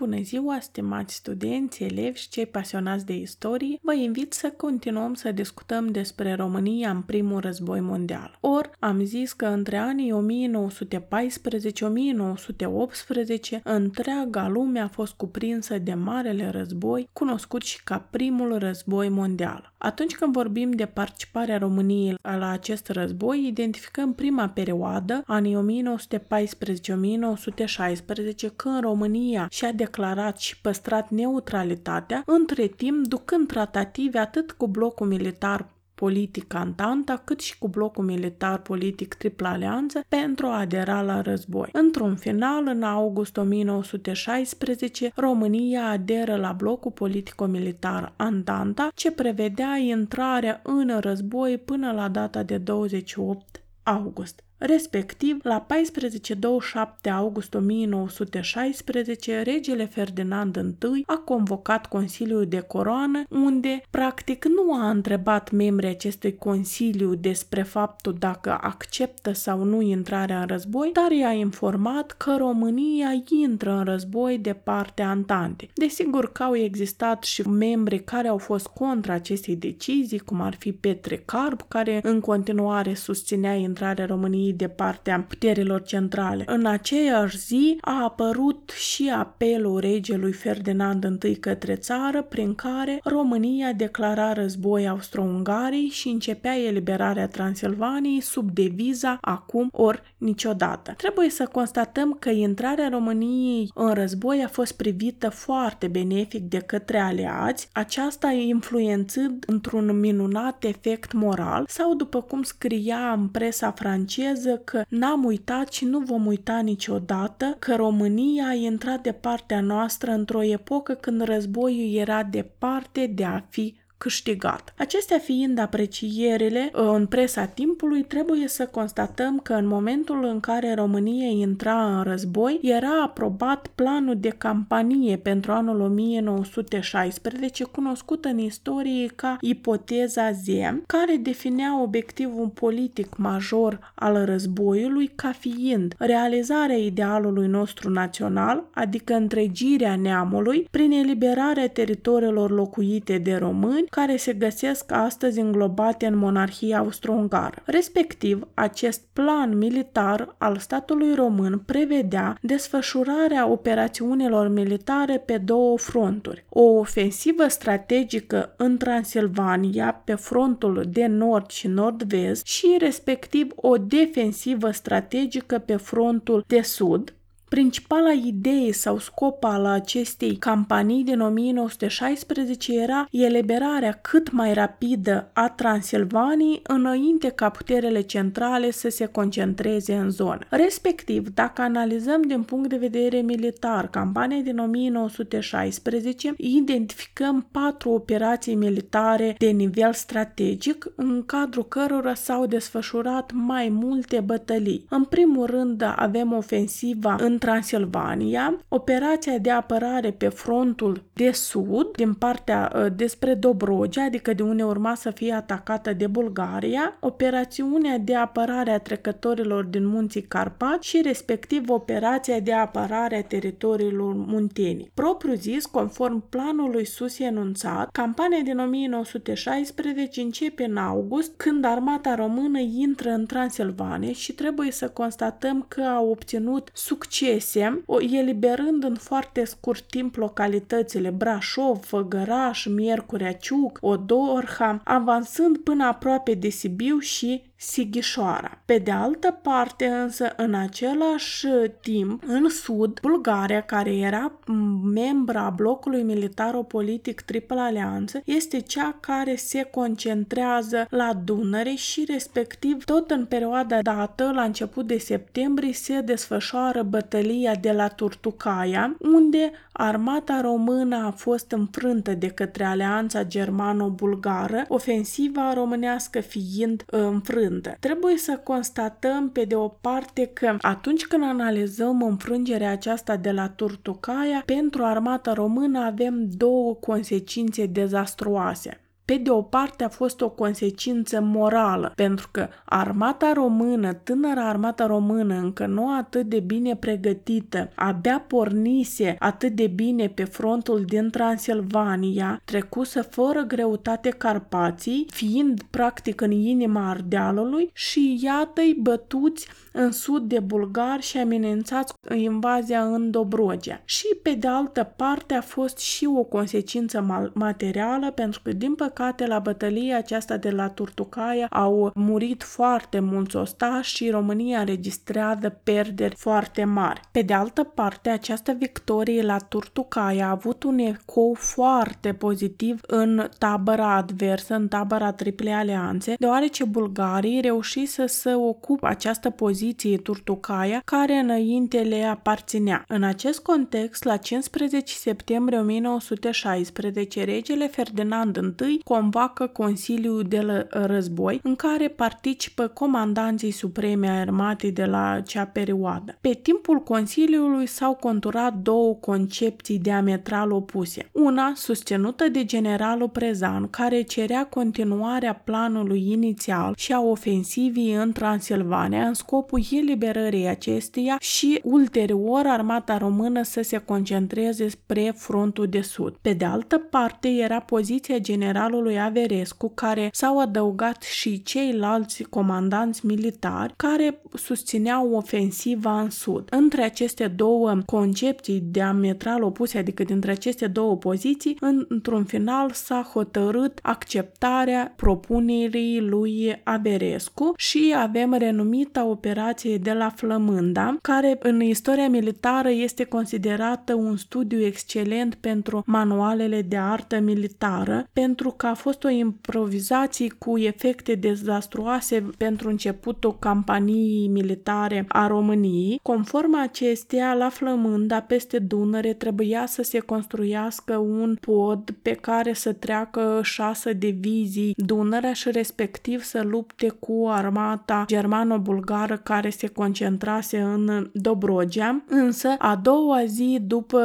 Bună ziua, stimați studenți, elevi și cei pasionați de istorie! Vă invit să continuăm să discutăm despre România în primul război mondial. Or, am zis că între anii 1914-1918 întreaga lume a fost cuprinsă de Marele Război, cunoscut și ca primul război mondial. Atunci când vorbim de participarea României la acest război, identificăm prima perioadă, anii 1914-1916, când România și-a declarat și păstrat neutralitatea, între timp ducând tratative atât cu blocul militar politic Antanta, cât și cu blocul militar politic Tripla Alianță pentru a adera la război. Într-un final, în august 1916, România aderă la blocul politico-militar Antanta, ce prevedea intrarea în război până la data de 28 august. Respectiv, la 14-27 august 1916, regele Ferdinand I a convocat Consiliul de Coroană, unde, practic, nu a întrebat membrii acestui Consiliu despre faptul dacă acceptă sau nu intrarea în război, dar i-a informat că România intră în război de partea Antante. Desigur că au existat și membri care au fost contra acestei decizii, cum ar fi Petre Carb, care în continuare susținea intrarea României de partea puterilor centrale. În aceeași zi a apărut și apelul regelui Ferdinand I către țară, prin care România declara război Austro-Ungariei și începea eliberarea Transilvaniei sub deviza acum ori niciodată. Trebuie să constatăm că intrarea României în război a fost privită foarte benefic de către aliați, aceasta influențând într-un minunat efect moral sau după cum scria în presa franceză franceză că n-am uitat și nu vom uita niciodată că România a intrat de partea noastră într-o epocă când războiul era departe de a fi câștigat. Acestea fiind aprecierile uh, în presa timpului, trebuie să constatăm că în momentul în care România intra în război, era aprobat planul de campanie pentru anul 1916, cunoscut în istorie ca ipoteza ZEM, care definea obiectivul politic major al războiului ca fiind realizarea idealului nostru național, adică întregirea neamului, prin eliberarea teritoriilor locuite de români, care se găsesc astăzi înglobate în monarhia austro-ungară. Respectiv, acest plan militar al statului român prevedea desfășurarea operațiunilor militare pe două fronturi. O ofensivă strategică în Transilvania pe frontul de nord și nord-vest și respectiv o defensivă strategică pe frontul de sud, Principala idee sau scop al acestei campanii din 1916 era eliberarea cât mai rapidă a Transilvaniei înainte ca puterele centrale să se concentreze în zonă. Respectiv, dacă analizăm din punct de vedere militar campania din 1916, identificăm patru operații militare de nivel strategic, în cadrul cărora s-au desfășurat mai multe bătălii. În primul rând avem ofensiva în Transilvania, operația de apărare pe frontul de sud, din partea uh, despre Dobrogea, adică de unde urma să fie atacată de Bulgaria, operațiunea de apărare a trecătorilor din munții Carpați și respectiv operația de apărare a teritoriilor muntenii. Propriu zis, conform planului sus enunțat, campania din 1916 începe în august, când armata română intră în Transilvania și trebuie să constatăm că a obținut succes succese, eliberând în foarte scurt timp localitățile Brașov, Făgăraș, Miercurea Ciuc, Odorha, avansând până aproape de Sibiu și Sighișoara. Pe de altă parte, însă, în același timp, în sud, Bulgaria, care era membra a blocului militaro-politic Tripla Alianță, este cea care se concentrează la Dunăre și, respectiv, tot în perioada dată, la început de septembrie, se desfășoară bătălia de la Turtucaia, unde armata română a fost înfrântă de către Alianța Germano-Bulgară, ofensiva românească fiind înfrântă rândă. Trebuie să constatăm pe de o parte că atunci când analizăm înfrângerea aceasta de la Turtucaia, pentru armata română avem două consecințe dezastruoase. Pe de o parte a fost o consecință morală, pentru că armata română, tânăra armata română, încă nu atât de bine pregătită, abia pornise atât de bine pe frontul din Transilvania, trecusă fără greutate Carpații, fiind practic în inima Ardealului și iată-i bătuți în sud de bulgari și amenințați invazia în Dobrogea. Și pe de altă parte a fost și o consecință materială pentru că din păcate la bătălia aceasta de la Turtucaia au murit foarte mulți ostași și România înregistrează pierderi foarte mari. Pe de altă parte, această victorie la Turtucaia a avut un ecou foarte pozitiv în tabăra adversă, în tabăra Triple Alianțe, deoarece bulgarii reușise să ocupe această poziție Turtucaia, care înainte le aparținea. În acest context, la 15 septembrie 1916, regele Ferdinand I convoacă Consiliul de Război, în care participă comandanții supreme ai armatei de la acea perioadă. Pe timpul Consiliului s-au conturat două concepții diametral opuse. Una, susținută de generalul Prezan, care cerea continuarea planului inițial și a ofensivii în Transilvania în scopul eliberării acesteia și ulterior armata română să se concentreze spre frontul de sud. Pe de altă parte era poziția generalului Averescu care s-au adăugat și ceilalți comandanți militari care susțineau ofensiva în sud. Între aceste două concepții diametral opuse, adică dintre aceste două poziții, într-un final s-a hotărât acceptarea propunerii lui Averescu și avem renumita operație de la Flămânda, care în istoria militară este considerată un studiu excelent pentru manualele de artă militară, pentru că a fost o improvizație cu efecte dezastruoase pentru începutul campaniei militare a României. Conform acestea, la Flămânda, peste Dunăre, trebuia să se construiască un pod pe care să treacă șase divizii Dunărea și respectiv să lupte cu armata germano-bulgară care se concentrase în Dobrogea. Însă, a doua zi după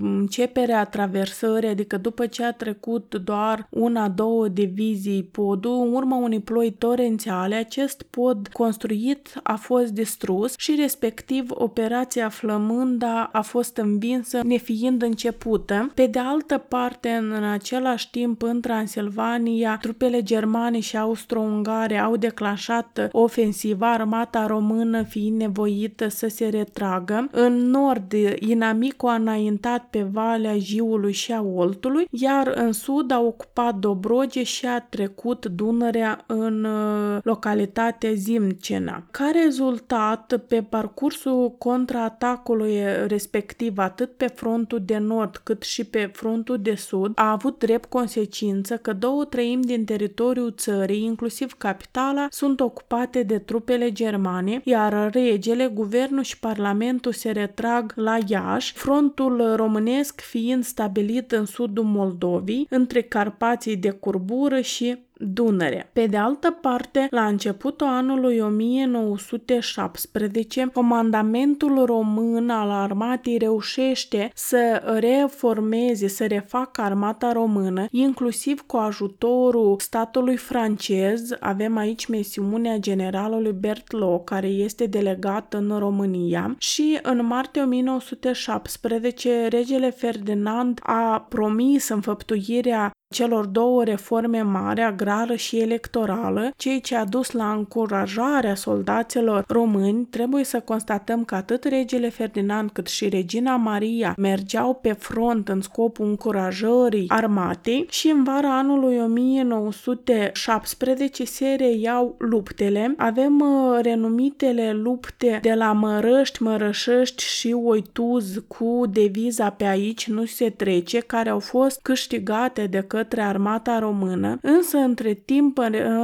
începerea traversării, adică după ce a trecut doar una, două divizii podul, în urma unei ploi torențiale, acest pod construit a fost distrus și respectiv operația Flămânda a fost învinsă nefiind începută. Pe de altă parte, în același timp, în Transilvania, trupele germane și austro-ungare au declanșat ofensiva, armata română fiind nevoită să se retragă. În nord, inamicul a înaintat pe Valea Jiului și a Oltului, iar în sud a ocupat Dobroge și a trecut Dunărea în uh, localitatea Zimcena. Ca rezultat, pe parcursul contraatacului respectiv, atât pe frontul de nord cât și pe frontul de sud, a avut drept consecință că două treimi din teritoriul țării, inclusiv capitala, sunt ocupate de trupele germane, iar regele, guvernul și parlamentul se retrag la Iași, frontul românesc fiind stabilit în sudul Moldovii, între Carpații de Curbură și Dunăre. Pe de altă parte, la începutul anului 1917, comandamentul român al armatei reușește să reformeze, să refacă armata română, inclusiv cu ajutorul statului francez. Avem aici misiunea generalului Berthelot, care este delegat în România și în martie 1917 regele Ferdinand a promis înfăptuirea celor două reforme mari, agrară și electorală, ceea ce a dus la încurajarea soldaților români, trebuie să constatăm că atât regele Ferdinand cât și regina Maria mergeau pe front în scopul încurajării armatei și în vara anului 1917 se reiau luptele. Avem uh, renumitele lupte de la Mărăști, Mărășești și Oituz cu deviza pe aici nu se trece, care au fost câștigate de către către armata română, însă între între timp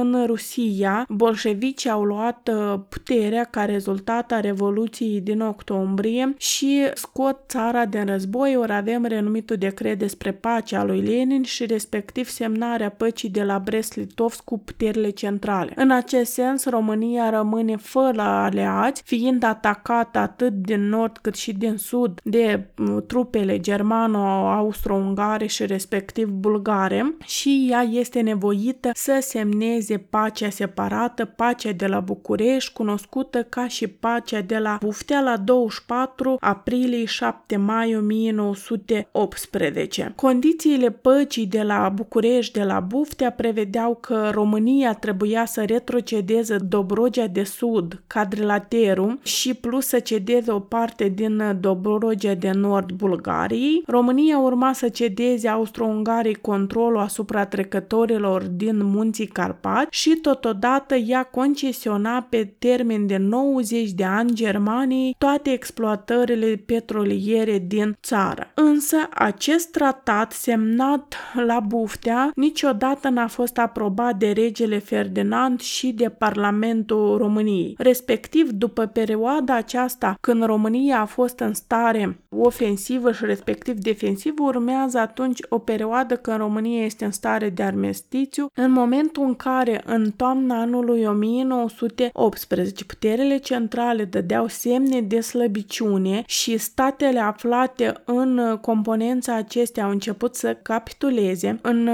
în Rusia bolșevicii au luat uh, puterea ca rezultat a Revoluției din octombrie și scot țara din război, ori avem renumitul decret despre pacea lui Lenin și respectiv semnarea păcii de la Brest-Litovsk cu puterile centrale. În acest sens, România rămâne fără aliați, fiind atacată atât din nord cât și din sud de uh, trupele germano-austro-ungare și respectiv bulgare și ea este nevoită să semneze pacea separată, pacea de la București, cunoscută ca și pacea de la Buftea la 24 aprilie 7 mai 1918. Condițiile păcii de la București de la Buftea prevedeau că România trebuia să retrocedeze Dobrogea de Sud, Cadrilateru și plus să cedeze o parte din Dobrogea de Nord Bulgariei. România urma să cedeze Austro-Ungarii controlul asupra trecătorilor din munții Carpați și totodată ea concesiona pe termen de 90 de ani Germaniei toate exploatările petroliere din țară. Însă acest tratat semnat la Buftea niciodată n-a fost aprobat de regele Ferdinand și de Parlamentul României. Respectiv, după perioada aceasta, când România a fost în stare ofensivă și respectiv defensivă, urmează atunci o perioadă când România este în stare de armistițiu, în momentul în care, în toamna anului 1918, puterile centrale dădeau semne de slăbiciune și statele aflate în componența acestea au început să capituleze. În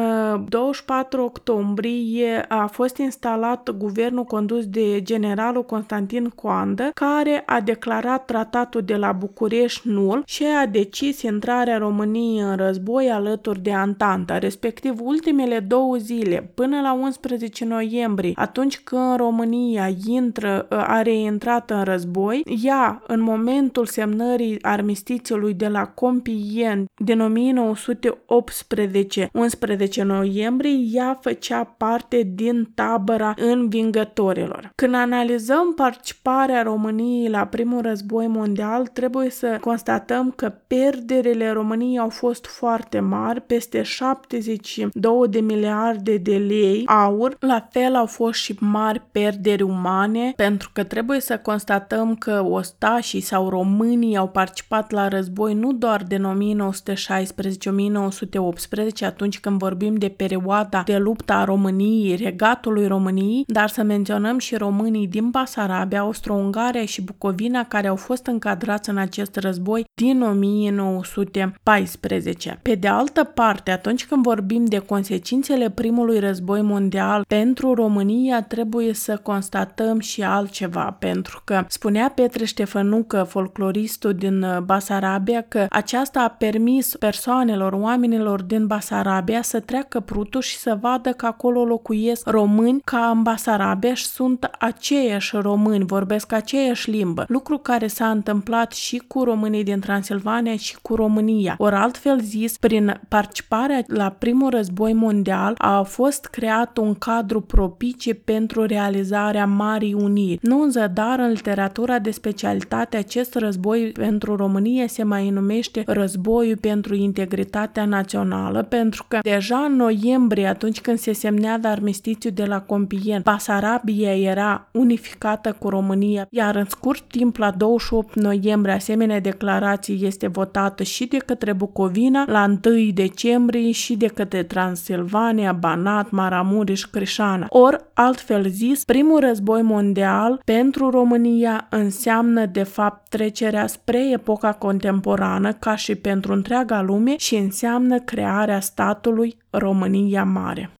24 octombrie a fost instalat guvernul condus de generalul Constantin Coandă, care a declarat tratatul de la București nul și a decis intrarea României în război alături de Antanta, respectiv ultimele două zile, până la 11 noiembrie, atunci când România intră, a reintrat în război, ea, în momentul semnării armistițiului de la Compien din 1918, 11 noiembrie, ea făcea parte din tabăra învingătorilor. Când analizăm participarea României la primul război mondial, trebuie să constatăm că pierderile României au fost foarte mari, peste 72 de miliarde de lei aur. La fel au fost și mari pierderi umane, pentru că trebuie să constatăm că ostașii sau românii au participat la război nu doar din 1916-1918, atunci când vorbim de perioada de luptă a României, regatului României, dar să menționăm și românii din Basarabia, Austro-Ungaria și Bucovina care au fost încadrați în acest război din 1914. Pe de altă parte, atunci când vorbim de consecințele primului război mondial pentru România, trebuie să constatăm și altceva, pentru că spunea Petre Ștefănucă, folcloristul din Basarabia, că aceasta a permis persoanelor, oamenilor din Basarabia să treacă prutul și să vadă că acolo locuiesc români ca în Basarabia și sunt aceiași români, vorbesc aceeași limbă, lucru care s-a întâmplat și cu românii din Transilvania și cu România. Ori altfel zis, prin participarea la primul război mondial a fost creat un cadru propice pentru realizarea Marii Uniri. Nu în zadar, în literatura de specialitate, acest război pentru România se mai numește războiul pentru integritatea națională, pentru că deja în noiembrie, atunci când se semnează armistițiul de la Compien, Basarabia era unificată cu România, iar în scurt timp, la 28 noiembrie, asemenea declarație este votată și de către Bucovina, la 1 decembrie și de către Transilvania, Banat, Maramureș, Crișana. Or, altfel zis, primul război mondial pentru România înseamnă de fapt trecerea spre epoca contemporană ca și pentru întreaga lume și înseamnă crearea statului România Mare.